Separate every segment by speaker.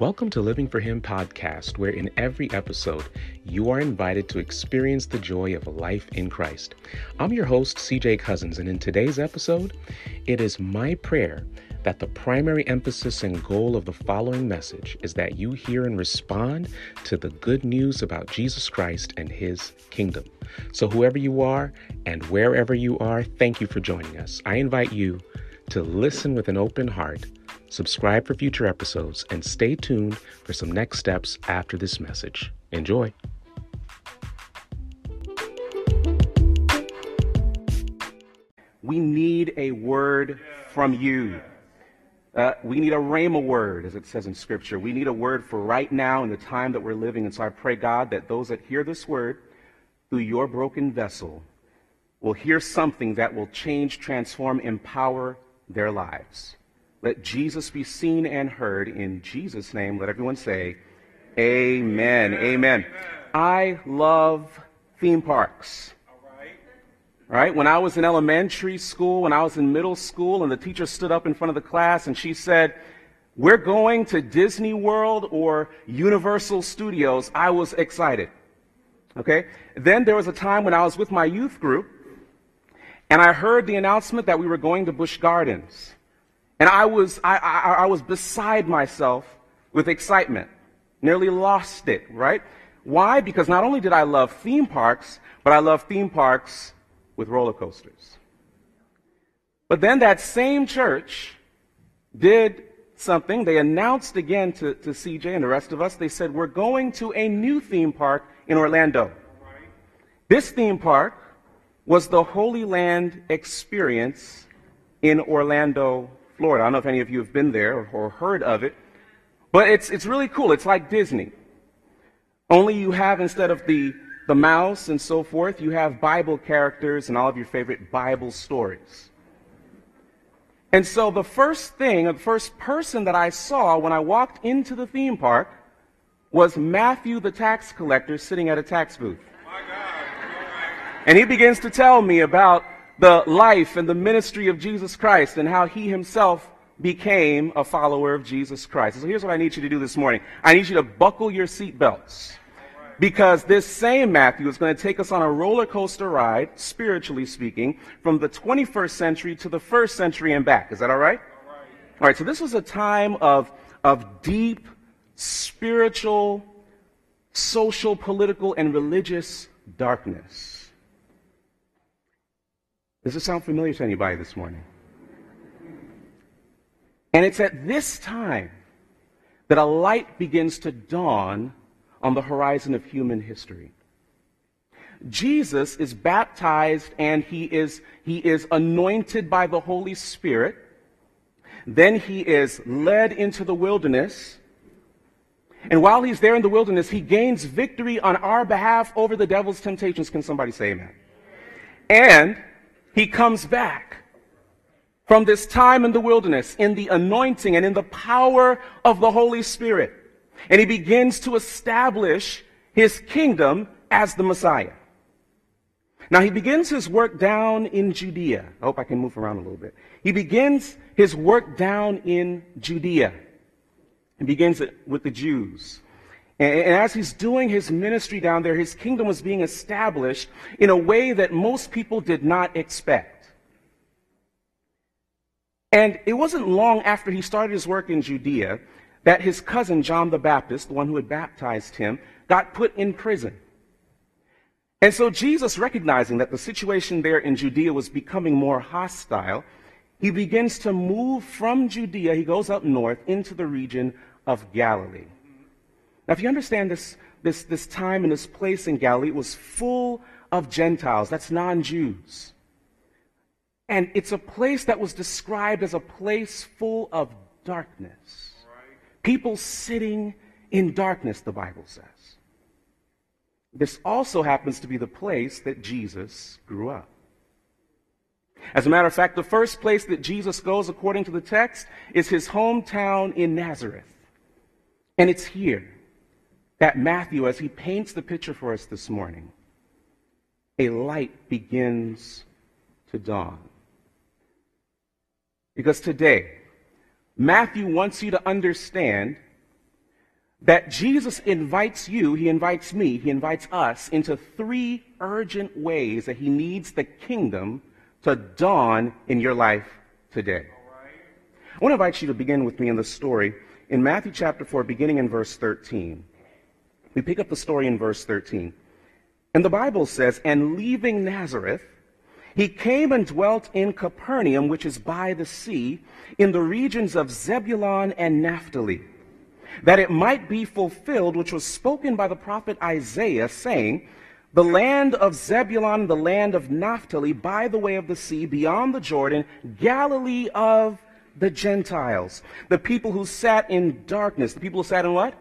Speaker 1: Welcome to Living for Him podcast, where in every episode you are invited to experience the joy of life in Christ. I'm your host, CJ Cousins, and in today's episode, it is my prayer that the primary emphasis and goal of the following message is that you hear and respond to the good news about Jesus Christ and His kingdom. So, whoever you are and wherever you are, thank you for joining us. I invite you to listen with an open heart subscribe for future episodes, and stay tuned for some next steps after this message. Enjoy. We need a word from you. Uh, we need a rhema word, as it says in Scripture. We need a word for right now in the time that we're living. And so I pray, God, that those that hear this word through your broken vessel will hear something that will change, transform, empower their lives. Let Jesus be seen and heard. In Jesus' name, let everyone say, Amen. Amen. Amen. I love theme parks. Right? When I was in elementary school, when I was in middle school, and the teacher stood up in front of the class and she said, We're going to Disney World or Universal Studios, I was excited. Okay? Then there was a time when I was with my youth group, and I heard the announcement that we were going to Busch Gardens. And I was, I, I, I was beside myself with excitement. Nearly lost it, right? Why? Because not only did I love theme parks, but I love theme parks with roller coasters. But then that same church did something. They announced again to, to CJ and the rest of us, they said, We're going to a new theme park in Orlando. This theme park was the Holy Land experience in Orlando, Florida. I don't know if any of you have been there or, or heard of it, but it's, it's really cool. It's like Disney. Only you have, instead of the, the mouse and so forth, you have Bible characters and all of your favorite Bible stories. And so the first thing, or the first person that I saw when I walked into the theme park was Matthew the tax collector sitting at a tax booth. And he begins to tell me about the life and the ministry of Jesus Christ and how he himself became a follower of Jesus Christ. So here's what I need you to do this morning. I need you to buckle your seatbelts. Because this same Matthew is going to take us on a roller coaster ride, spiritually speaking, from the 21st century to the first century and back. Is that all right? All right. All right so this was a time of, of deep spiritual, social, political, and religious darkness. Does it sound familiar to anybody this morning? And it's at this time that a light begins to dawn on the horizon of human history. Jesus is baptized and he is, he is anointed by the Holy Spirit. Then he is led into the wilderness. And while he's there in the wilderness, he gains victory on our behalf over the devil's temptations. Can somebody say amen? And he comes back from this time in the wilderness in the anointing and in the power of the Holy Spirit. And he begins to establish his kingdom as the Messiah. Now he begins his work down in Judea. I hope I can move around a little bit. He begins his work down in Judea. He begins it with the Jews. And, as he's doing his ministry down there, his kingdom was being established in a way that most people did not expect. And it wasn't long after he started his work in Judea that his cousin, John the Baptist, the one who had baptized him, got put in prison. And so Jesus, recognizing that the situation there in Judea was becoming more hostile, he begins to move from Judea. He goes up north into the region of Galilee. Now, if you understand this, this, this time and this place in Galilee, it was full of Gentiles. That's non Jews. And it's a place that was described as a place full of darkness. People sitting in darkness, the Bible says. This also happens to be the place that Jesus grew up. As a matter of fact, the first place that Jesus goes, according to the text, is his hometown in Nazareth. And it's here that Matthew, as he paints the picture for us this morning, a light begins to dawn. Because today, Matthew wants you to understand that Jesus invites you, he invites me, he invites us into three urgent ways that he needs the kingdom to dawn in your life today. I want to invite you to begin with me in the story in Matthew chapter 4, beginning in verse 13. We pick up the story in verse 13. And the Bible says, And leaving Nazareth, he came and dwelt in Capernaum, which is by the sea, in the regions of Zebulun and Naphtali, that it might be fulfilled which was spoken by the prophet Isaiah, saying, The land of Zebulun, the land of Naphtali, by the way of the sea, beyond the Jordan, Galilee of the Gentiles, the people who sat in darkness. The people who sat in what?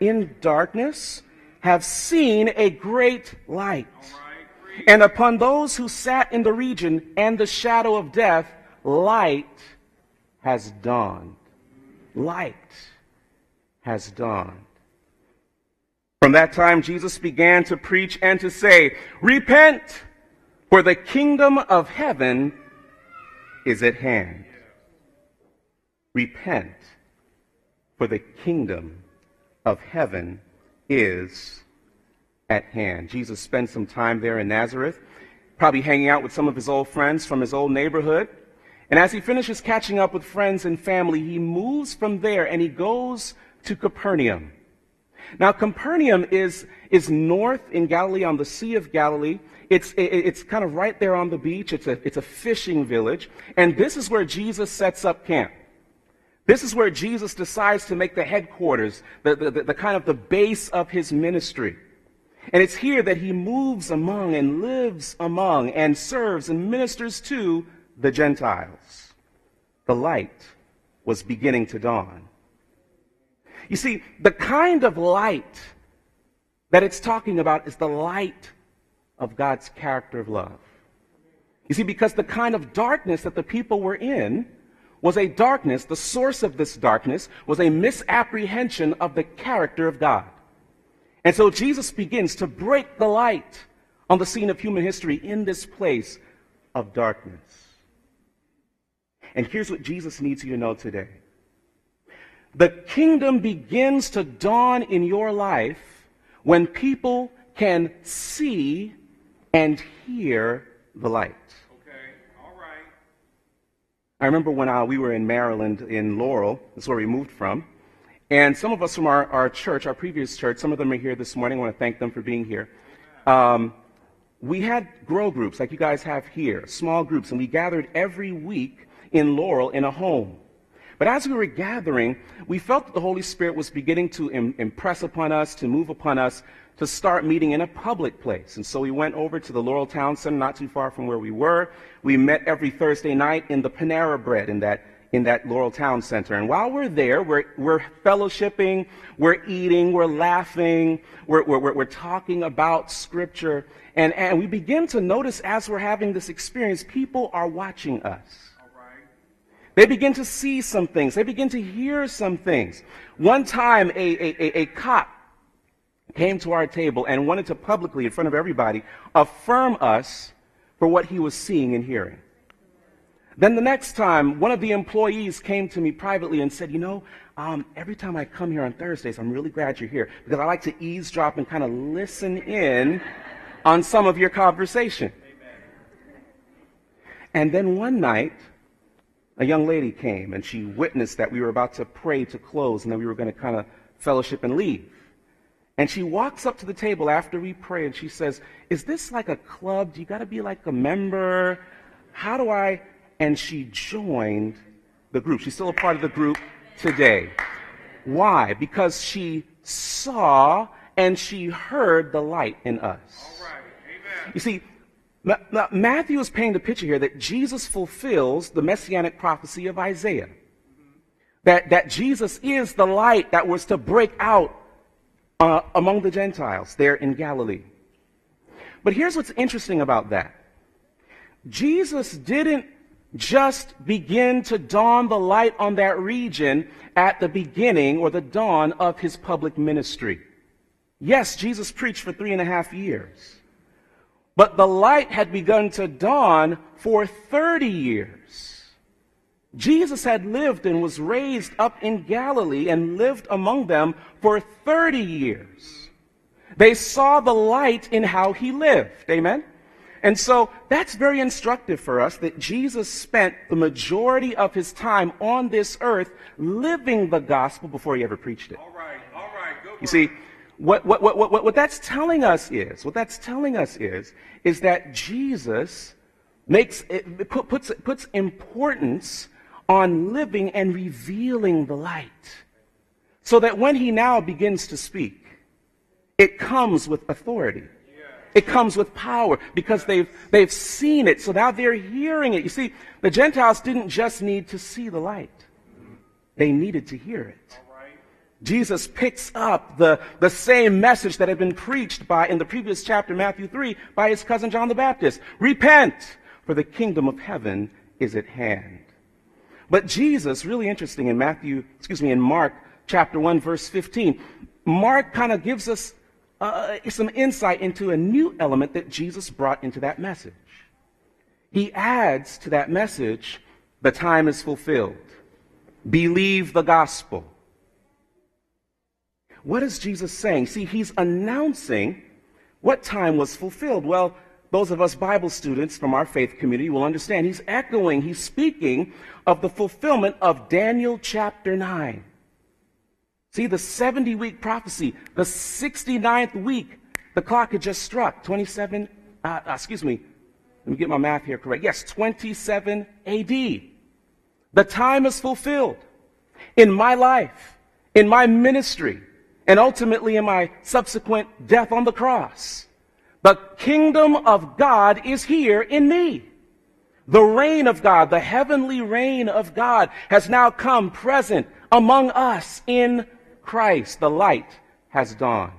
Speaker 1: In darkness have seen a great light. And upon those who sat in the region and the shadow of death, light has dawned. Light has dawned. From that time, Jesus began to preach and to say, Repent, for the kingdom of heaven is at hand. Repent, for the kingdom of heaven is at hand. Jesus spent some time there in Nazareth, probably hanging out with some of his old friends from his old neighborhood. And as he finishes catching up with friends and family, he moves from there and he goes to Capernaum. Now, Capernaum is, is north in Galilee on the Sea of Galilee. It's, it, it's kind of right there on the beach. It's a, it's a fishing village. And this is where Jesus sets up camp. This is where Jesus decides to make the headquarters, the, the, the, kind of the base of his ministry. And it's here that he moves among and lives among and serves and ministers to the Gentiles. The light was beginning to dawn. You see, the kind of light that it's talking about is the light of God's character of love. You see, because the kind of darkness that the people were in was a darkness, the source of this darkness was a misapprehension of the character of God. And so Jesus begins to break the light on the scene of human history in this place of darkness. And here's what Jesus needs you to know today. The kingdom begins to dawn in your life when people can see and hear the light. I remember when uh, we were in Maryland, in Laurel, that's where we moved from, and some of us from our, our church, our previous church, some of them are here this morning. I want to thank them for being here. Um, we had grow groups like you guys have here, small groups, and we gathered every week in Laurel in a home. But as we were gathering, we felt that the Holy Spirit was beginning to Im- impress upon us, to move upon us, to start meeting in a public place. And so we went over to the Laurel Town Center, not too far from where we were. We met every Thursday night in the Panera Bread in that in that Laurel Town Center. And while we're there, we're, we're fellowshipping, we're eating, we're laughing, we're, we're, we're talking about Scripture. And, and we begin to notice as we're having this experience, people are watching us. They begin to see some things. They begin to hear some things. One time, a, a, a, a cop came to our table and wanted to publicly, in front of everybody, affirm us for what he was seeing and hearing. Then the next time, one of the employees came to me privately and said, You know, um, every time I come here on Thursdays, I'm really glad you're here because I like to eavesdrop and kind of listen in on some of your conversation. And then one night, a young lady came and she witnessed that we were about to pray to close and then we were going to kind of fellowship and leave. And she walks up to the table after we pray and she says, Is this like a club? Do you got to be like a member? How do I? And she joined the group. She's still a part of the group today. Why? Because she saw and she heard the light in us. You see, Matthew is painting the picture here that Jesus fulfills the messianic prophecy of Isaiah. That, that Jesus is the light that was to break out uh, among the Gentiles there in Galilee. But here's what's interesting about that Jesus didn't just begin to dawn the light on that region at the beginning or the dawn of his public ministry. Yes, Jesus preached for three and a half years. But the light had begun to dawn for 30 years. Jesus had lived and was raised up in Galilee and lived among them for 30 years. They saw the light in how he lived. Amen? And so that's very instructive for us that Jesus spent the majority of his time on this earth living the gospel before he ever preached it.
Speaker 2: All right, all right, go
Speaker 1: You see, what, what, what, what, what that's telling us is, what that's telling us is, is that Jesus makes, it put, puts, puts importance on living and revealing the light. So that when he now begins to speak, it comes with authority. It comes with power because they've, they've seen it. So now they're hearing it. You see, the Gentiles didn't just need to see the light. They needed to hear it. Jesus picks up the, the same message that had been preached by, in the previous chapter, Matthew 3, by his cousin John the Baptist. Repent, for the kingdom of heaven is at hand. But Jesus, really interesting in Matthew, excuse me, in Mark chapter 1, verse 15, Mark kind of gives us uh, some insight into a new element that Jesus brought into that message. He adds to that message, the time is fulfilled. Believe the gospel. What is Jesus saying? See, he's announcing what time was fulfilled. Well, those of us Bible students from our faith community will understand. He's echoing, he's speaking of the fulfillment of Daniel chapter 9. See, the 70 week prophecy, the 69th week, the clock had just struck. 27, uh, uh, excuse me, let me get my math here correct. Yes, 27 AD. The time is fulfilled in my life, in my ministry, and ultimately in my subsequent death on the cross. The kingdom of God is here in me. The reign of God, the heavenly reign of God has now come present among us in Christ. The light has dawned.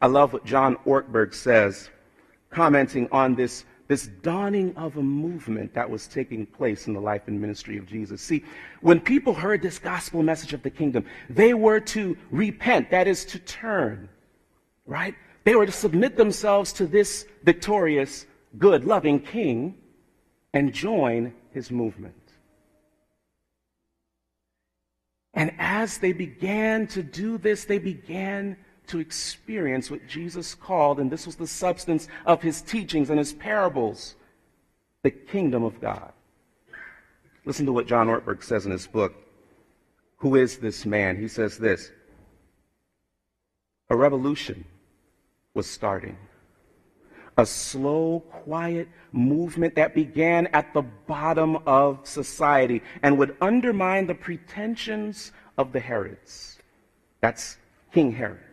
Speaker 1: I love what John Ortberg says, commenting on this, this dawning of a movement that was taking place in the life and ministry of Jesus. See, when people heard this gospel message of the kingdom, they were to repent, that is to turn, right? They were to submit themselves to this victorious, good, loving king and join his movement. And as they began to do this, they began to experience what Jesus called, and this was the substance of his teachings and his parables, the kingdom of God. Listen to what John Ortberg says in his book, Who is this man? He says this A revolution was starting. A slow, quiet movement that began at the bottom of society and would undermine the pretensions of the Herods. That's King Herod.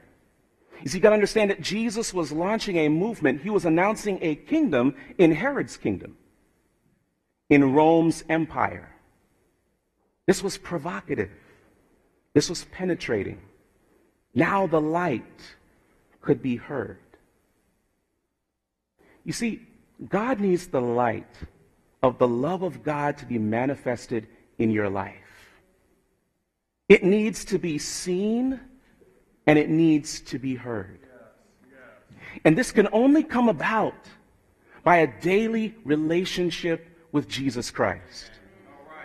Speaker 1: See, you got to understand that Jesus was launching a movement. He was announcing a kingdom in Herod's kingdom, in Rome's empire. This was provocative. This was penetrating. Now the light could be heard. You see, God needs the light of the love of God to be manifested in your life. It needs to be seen and it needs to be heard. And this can only come about by a daily relationship with Jesus Christ.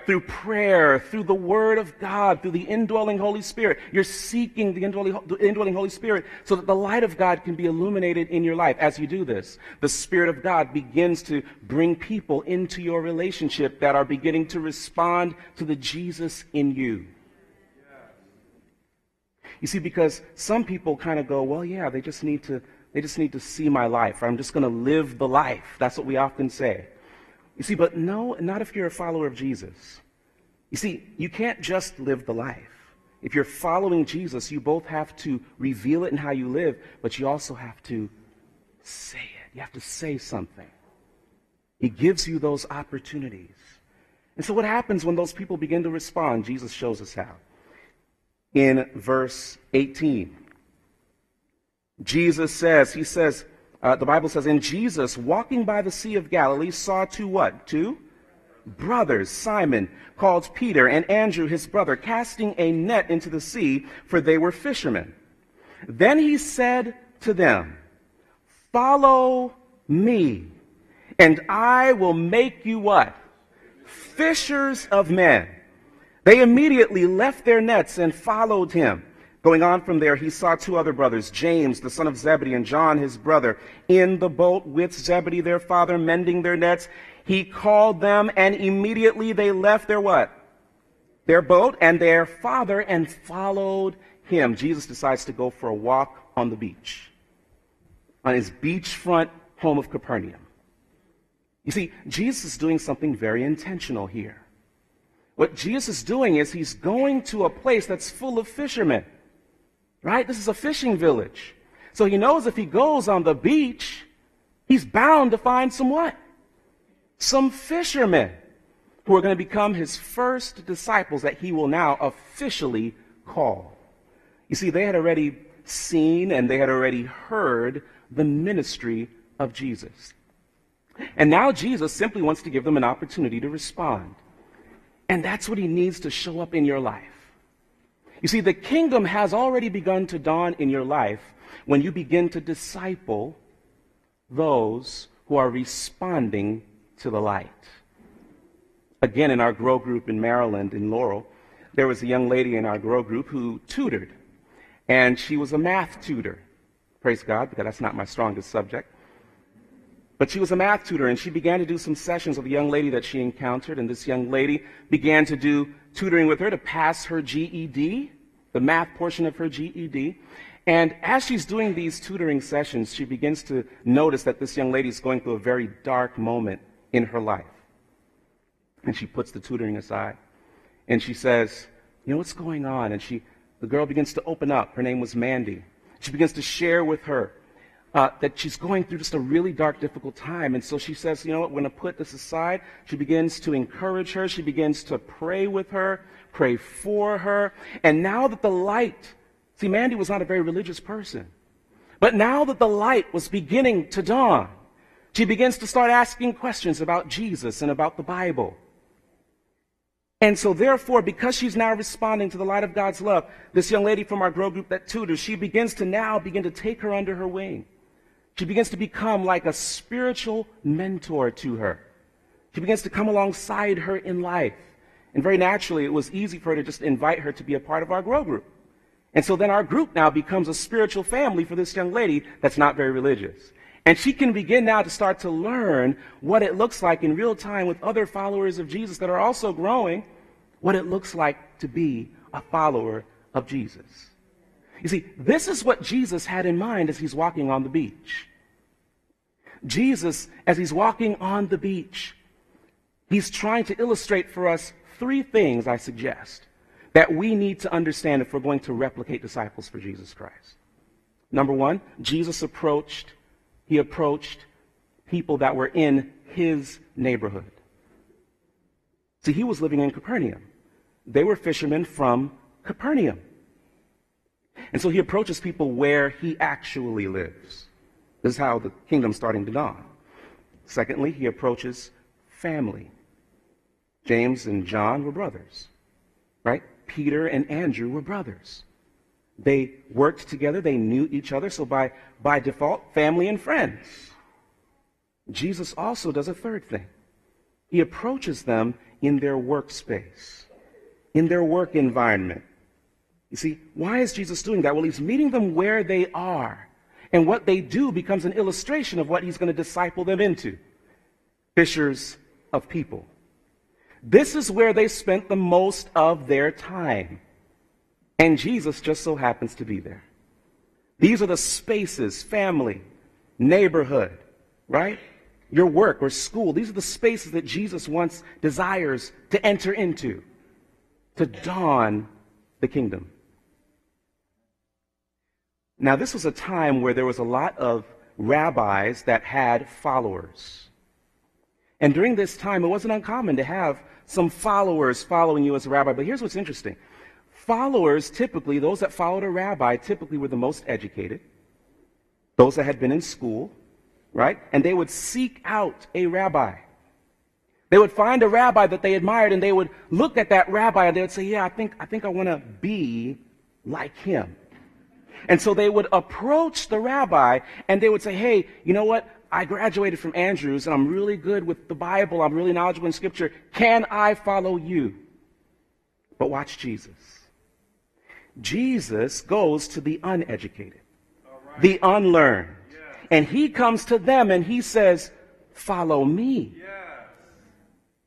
Speaker 1: Through prayer, through the Word of God, through the indwelling Holy Spirit. You're seeking the indwelling, the indwelling Holy Spirit so that the light of God can be illuminated in your life. As you do this, the Spirit of God begins to bring people into your relationship that are beginning to respond to the Jesus in you. You see, because some people kind of go, well, yeah, they just need to, they just need to see my life. I'm just going to live the life. That's what we often say. You see, but no, not if you're a follower of Jesus. You see, you can't just live the life. If you're following Jesus, you both have to reveal it in how you live, but you also have to say it. You have to say something. He gives you those opportunities. And so what happens when those people begin to respond? Jesus shows us how in verse 18. Jesus says, He says, uh, the Bible says, and Jesus, walking by the Sea of Galilee, saw two what? Two brothers, Simon, called Peter, and Andrew, his brother, casting a net into the sea, for they were fishermen. Then he said to them, Follow me, and I will make you what? fishers of men. They immediately left their nets and followed him. Going on from there, he saw two other brothers, James, the son of Zebedee, and John, his brother, in the boat with Zebedee, their father, mending their nets. He called them, and immediately they left their what? Their boat and their father and followed him. Jesus decides to go for a walk on the beach, on his beachfront home of Capernaum. You see, Jesus is doing something very intentional here. What Jesus is doing is he's going to a place that's full of fishermen. Right? This is a fishing village. So he knows if he goes on the beach, he's bound to find some what? Some fishermen who are going to become his first disciples that he will now officially call. You see, they had already seen and they had already heard the ministry of Jesus. And now Jesus simply wants to give them an opportunity to respond. And that's what he needs to show up in your life. You see, the kingdom has already begun to dawn in your life when you begin to disciple those who are responding to the light. Again, in our grow group in Maryland, in Laurel, there was a young lady in our grow group who tutored, and she was a math tutor. Praise God, because that's not my strongest subject. But she was a math tutor, and she began to do some sessions with a young lady that she encountered, and this young lady began to do tutoring with her to pass her GED, the math portion of her GED. And as she's doing these tutoring sessions, she begins to notice that this young lady is going through a very dark moment in her life. And she puts the tutoring aside. And she says, You know what's going on? And she, the girl begins to open up. Her name was Mandy. She begins to share with her uh, that she's going through just a really dark, difficult time. And so she says, you know what, we're going to put this aside. She begins to encourage her. She begins to pray with her, pray for her. And now that the light, see, Mandy was not a very religious person. But now that the light was beginning to dawn, she begins to start asking questions about Jesus and about the Bible. And so, therefore, because she's now responding to the light of God's love, this young lady from our grow group that tutors, she begins to now begin to take her under her wing. She begins to become like a spiritual mentor to her. She begins to come alongside her in life. And very naturally, it was easy for her to just invite her to be a part of our grow group. And so then our group now becomes a spiritual family for this young lady that's not very religious. And she can begin now to start to learn what it looks like in real time with other followers of Jesus that are also growing, what it looks like to be a follower of Jesus. You see, this is what Jesus had in mind as he's walking on the beach. Jesus, as he's walking on the beach, he's trying to illustrate for us three things, I suggest, that we need to understand if we're going to replicate disciples for Jesus Christ. Number one, Jesus approached, he approached people that were in his neighborhood. See, he was living in Capernaum. They were fishermen from Capernaum. And so he approaches people where he actually lives. This is how the kingdom's starting to dawn. Secondly, he approaches family. James and John were brothers, right? Peter and Andrew were brothers. They worked together, they knew each other, so by, by default, family and friends. Jesus also does a third thing. He approaches them in their workspace, in their work environment. You see, why is Jesus doing that? Well, he's meeting them where they are. And what they do becomes an illustration of what he's going to disciple them into fishers of people. This is where they spent the most of their time. And Jesus just so happens to be there. These are the spaces, family, neighborhood, right? Your work or school. These are the spaces that Jesus wants, desires to enter into, to dawn the kingdom. Now, this was a time where there was a lot of rabbis that had followers. And during this time, it wasn't uncommon to have some followers following you as a rabbi. But here's what's interesting followers, typically, those that followed a rabbi, typically were the most educated, those that had been in school, right? And they would seek out a rabbi. They would find a rabbi that they admired and they would look at that rabbi and they would say, Yeah, I think, I think I want to be like him. And so they would approach the rabbi and they would say, hey, you know what? I graduated from Andrews and I'm really good with the Bible. I'm really knowledgeable in Scripture. Can I follow you? But watch Jesus. Jesus goes to the uneducated, right. the unlearned. And he comes to them and he says, Follow me. Yes.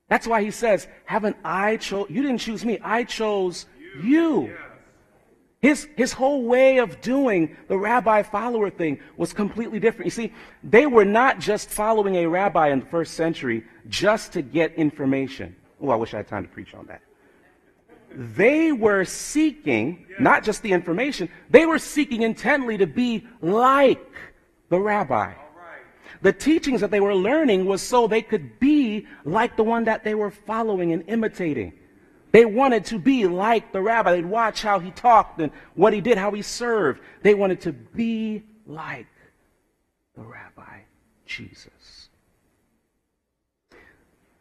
Speaker 1: That's why he says, Haven't I chose? You didn't choose me, I chose you. you. His, his whole way of doing the rabbi follower thing was completely different. You see, they were not just following a rabbi in the first century just to get information. Oh, I wish I had time to preach on that. They were seeking not just the information, they were seeking intently to be like the rabbi. The teachings that they were learning was so they could be like the one that they were following and imitating. They wanted to be like the rabbi. They'd watch how he talked and what he did, how he served. They wanted to be like the rabbi, Jesus.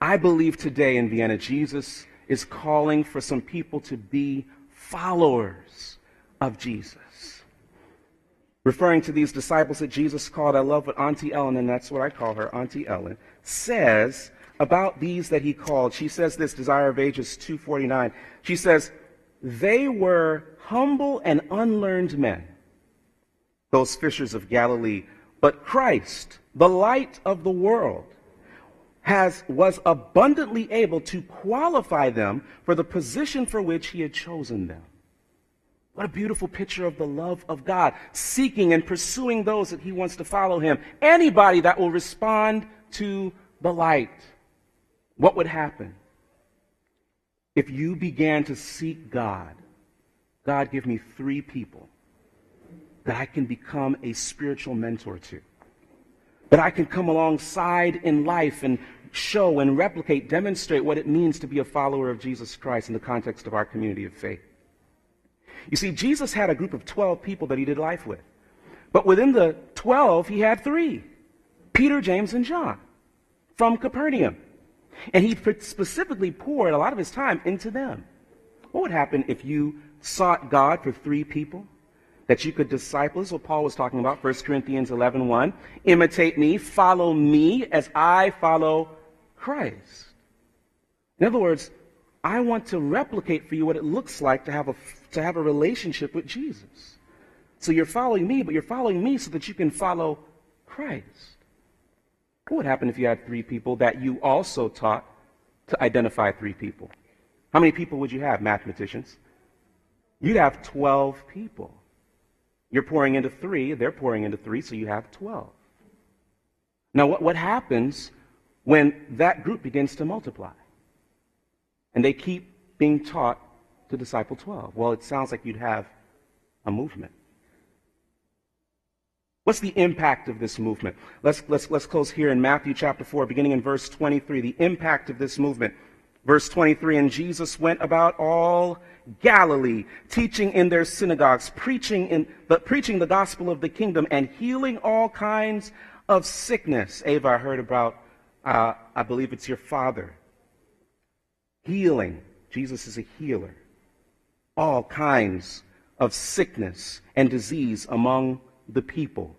Speaker 1: I believe today in Vienna, Jesus is calling for some people to be followers of Jesus. Referring to these disciples that Jesus called, I love what Auntie Ellen, and that's what I call her, Auntie Ellen, says about these that he called. She says this, Desire of Ages 249. She says, They were humble and unlearned men, those fishers of Galilee, but Christ, the light of the world, has, was abundantly able to qualify them for the position for which he had chosen them. What a beautiful picture of the love of God, seeking and pursuing those that he wants to follow him. Anybody that will respond to the light. What would happen if you began to seek God? God, give me three people that I can become a spiritual mentor to, that I can come alongside in life and show and replicate, demonstrate what it means to be a follower of Jesus Christ in the context of our community of faith. You see, Jesus had a group of 12 people that he did life with. But within the 12, he had three Peter, James, and John from Capernaum. And he specifically poured a lot of his time into them. What would happen if you sought God for three people that you could disciple? This is what Paul was talking about, 1 Corinthians 11 1. Imitate me, follow me as I follow Christ. In other words, I want to replicate for you what it looks like to have a, to have a relationship with Jesus. So you're following me, but you're following me so that you can follow Christ. What would happen if you had three people that you also taught to identify three people? How many people would you have, mathematicians? You'd have 12 people. You're pouring into three, they're pouring into three, so you have 12. Now, what, what happens when that group begins to multiply? And they keep being taught to disciple 12. Well, it sounds like you'd have a movement. What's the impact of this movement? Let's, let's, let's close here in Matthew chapter 4, beginning in verse 23. The impact of this movement. Verse 23 And Jesus went about all Galilee, teaching in their synagogues, preaching, in the, preaching the gospel of the kingdom, and healing all kinds of sickness. Ava, I heard about, uh, I believe it's your father. Healing. Jesus is a healer. All kinds of sickness and disease among the people.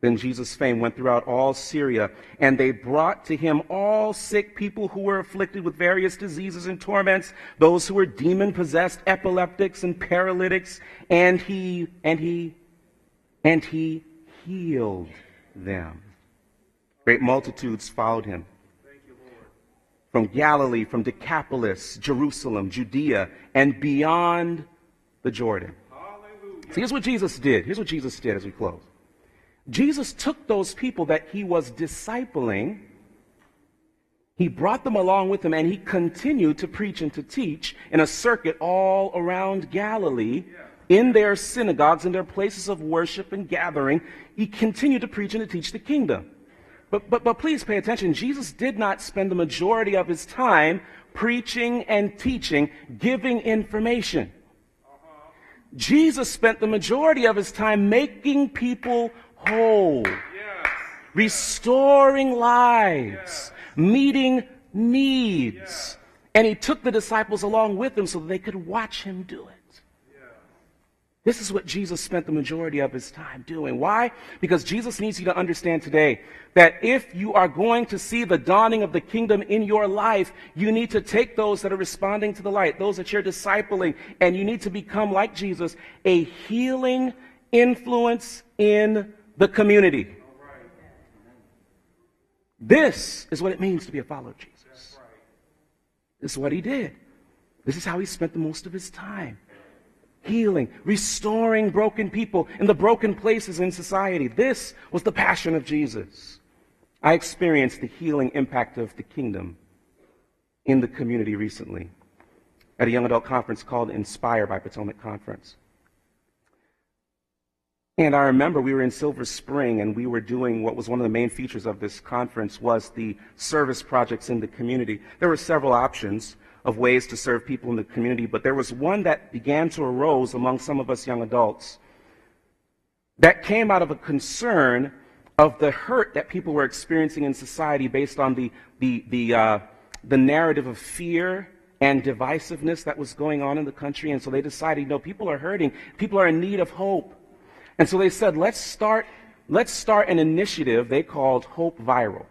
Speaker 1: Then Jesus' fame went throughout all Syria, and they brought to him all sick people who were afflicted with various diseases and torments, those who were demon possessed, epileptics and paralytics, and he and he and he healed them. Great multitudes followed him. from Galilee, from Decapolis, Jerusalem, Judea, and beyond the Jordan. So here's what Jesus did. Here's what Jesus did as we close. Jesus took those people that he was discipling, he brought them along with him, and he continued to preach and to teach in a circuit all around Galilee, in their synagogues, in their places of worship and gathering. He continued to preach and to teach the kingdom. But, but, but please pay attention. Jesus did not spend the majority of his time preaching and teaching, giving information. Jesus spent the majority of his time making people whole, restoring lives, meeting needs. And he took the disciples along with him so they could watch him do it. This is what Jesus spent the majority of his time doing. Why? Because Jesus needs you to understand today that if you are going to see the dawning of the kingdom in your life, you need to take those that are responding to the light, those that you're discipling, and you need to become like Jesus, a healing influence in the community. This is what it means to be a follower of Jesus. This is what he did. This is how he spent the most of his time healing, restoring broken people in the broken places in society. This was the passion of Jesus. I experienced the healing impact of the kingdom in the community recently at a young adult conference called Inspire by Potomac Conference. And I remember we were in Silver Spring and we were doing what was one of the main features of this conference was the service projects in the community. There were several options of ways to serve people in the community, but there was one that began to arose among some of us young adults that came out of a concern of the hurt that people were experiencing in society based on the, the, the, uh, the narrative of fear and divisiveness that was going on in the country. And so they decided, know, people are hurting. People are in need of hope. And so they said, let's start, let's start an initiative they called Hope Viral.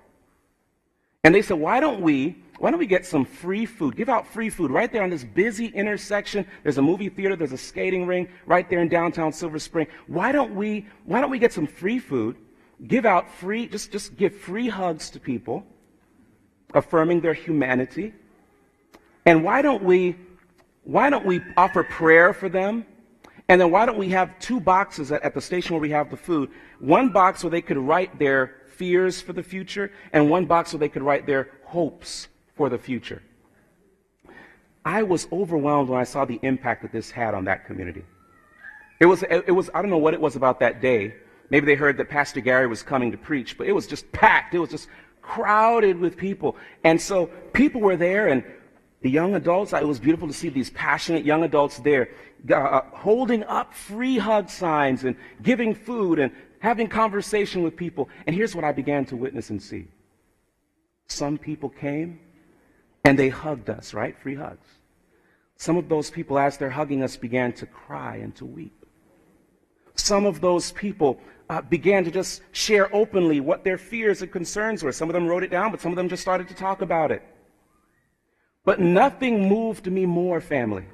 Speaker 1: And they said, why don't we, why don't we get some free food? Give out free food right there on this busy intersection. There's a movie theater, there's a skating ring right there in downtown Silver Spring. Why don't we, why don't we get some free food? Give out free, just, just give free hugs to people, affirming their humanity. And why don't we, why don't we offer prayer for them? And then why don't we have two boxes at, at, the station where we have the food? One box where they could write their fears for the future, and one box where they could write their hopes for the future. I was overwhelmed when I saw the impact that this had on that community. It was, it was, I don't know what it was about that day. Maybe they heard that Pastor Gary was coming to preach, but it was just packed. It was just crowded with people. And so people were there, and the young adults, it was beautiful to see these passionate young adults there uh, holding up free hug signs and giving food and having conversation with people. And here's what I began to witness and see. Some people came and they hugged us, right? Free hugs. Some of those people, as they're hugging us, began to cry and to weep. Some of those people uh, began to just share openly what their fears and concerns were. Some of them wrote it down, but some of them just started to talk about it. But nothing moved me more, family,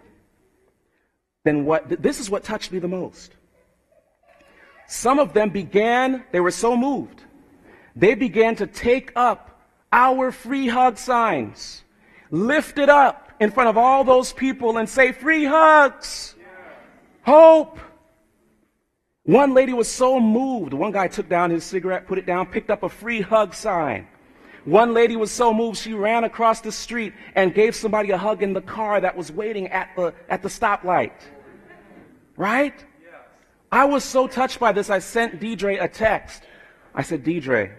Speaker 1: than what, this is what touched me the most. Some of them began, they were so moved, they began to take up our free hug signs, lift it up in front of all those people and say, free hugs, hope. One lady was so moved. One guy took down his cigarette, put it down, picked up a free hug sign. One lady was so moved, she ran across the street and gave somebody a hug in the car that was waiting at the, at the stoplight. Right? I was so touched by this, I sent Deidre a text. I said, Deidre,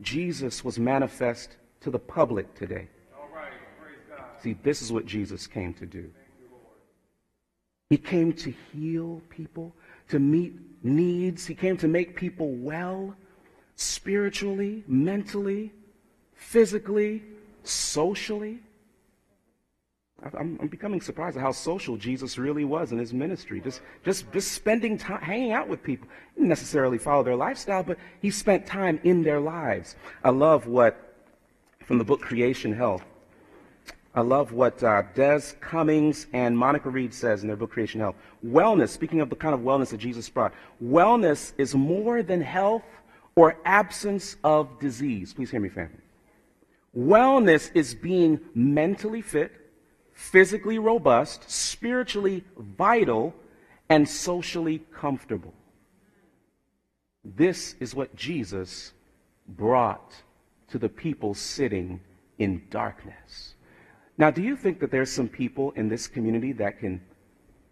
Speaker 1: Jesus was manifest to the public today. See, this is what Jesus came to do. He came to heal people, to meet needs. He came to make people well, spiritually, mentally, physically, socially. I'm, I'm, becoming surprised at how social Jesus really was in his ministry. Just, just, just spending time, hanging out with people. He didn't necessarily follow their lifestyle, but he spent time in their lives. I love what, from the book Creation Health, I love what uh, Des Cummings and Monica Reed says in their book Creation Health. Wellness, speaking of the kind of wellness that Jesus brought, wellness is more than health or absence of disease. Please hear me, family. Wellness is being mentally fit, physically robust, spiritually vital, and socially comfortable. This is what Jesus brought to the people sitting in darkness. Now, do you think that there's some people in this community that can,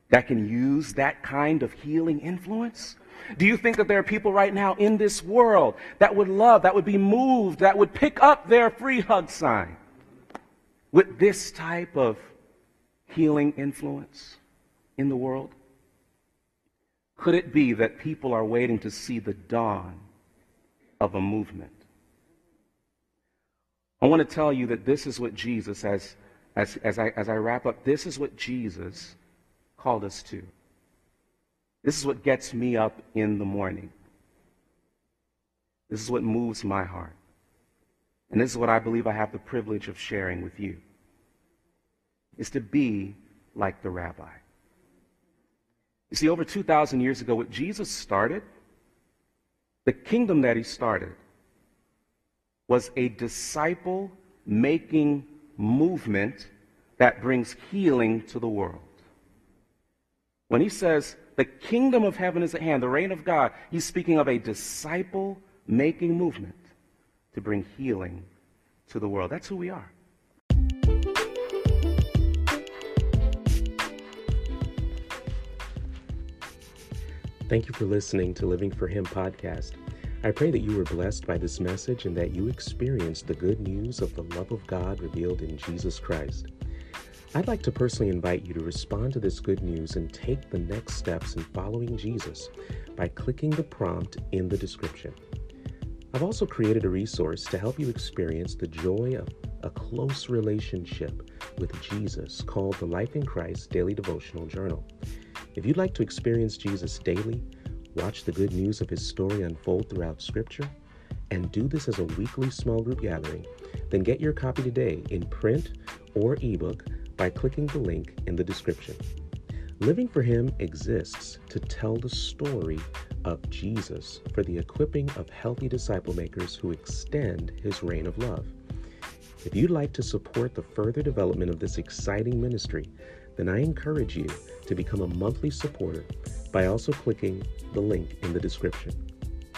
Speaker 1: that can use that kind of healing influence? Do you think that there are people right now in this world that would love, that would be moved, that would pick up their free hug sign with this type of healing influence in the world? Could it be that people are waiting to see the dawn of a movement? I want to tell you that this is what Jesus, as, as, as, I, as I wrap up, this is what Jesus called us to. This is what gets me up in the morning. This is what moves my heart. And this is what I believe I have the privilege of sharing with you. Is to be like the rabbi. You see, over 2,000 years ago, what Jesus started, the kingdom that he started, was a disciple making movement that brings healing to the world. When he says, the kingdom of heaven is at hand, the reign of God, he's speaking of a disciple making movement to bring healing to the world. That's who we are.
Speaker 2: Thank you for listening to Living for Him podcast. I pray that you were blessed by this message and that you experienced the good news of the love of God revealed in Jesus Christ. I'd like to personally invite you to respond to this good news and take the next steps in following Jesus by clicking the prompt in the description. I've also created a resource to help you experience the joy of a close relationship with Jesus called the Life in Christ Daily Devotional Journal. If you'd like to experience Jesus daily, watch the good news of his story unfold throughout Scripture, and do this as a weekly small group gathering, then get your copy today in print or ebook by clicking the link in the description. Living for Him exists to tell the story of Jesus for the equipping of healthy disciple makers who extend his reign of love. If you'd like to support the further development of this exciting ministry, then I encourage you to become a monthly supporter by also clicking the link in the description.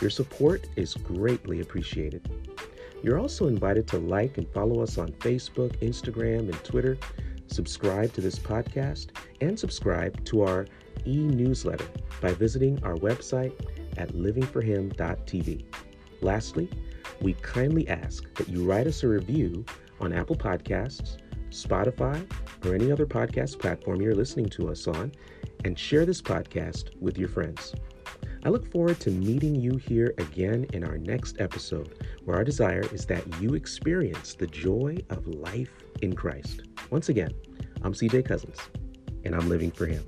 Speaker 2: Your support is greatly appreciated. You're also invited to like and follow us on Facebook, Instagram, and Twitter. Subscribe to this podcast and subscribe to our e newsletter by visiting our website at livingforhim.tv. Lastly, we kindly ask that you write us a review on Apple Podcasts, Spotify, or any other podcast platform you're listening to us on, and share this podcast with your friends. I look forward to meeting you here again in our next episode, where our desire is that you experience the joy of life in Christ. Once again, I'm CJ Cousins, and I'm living for Him.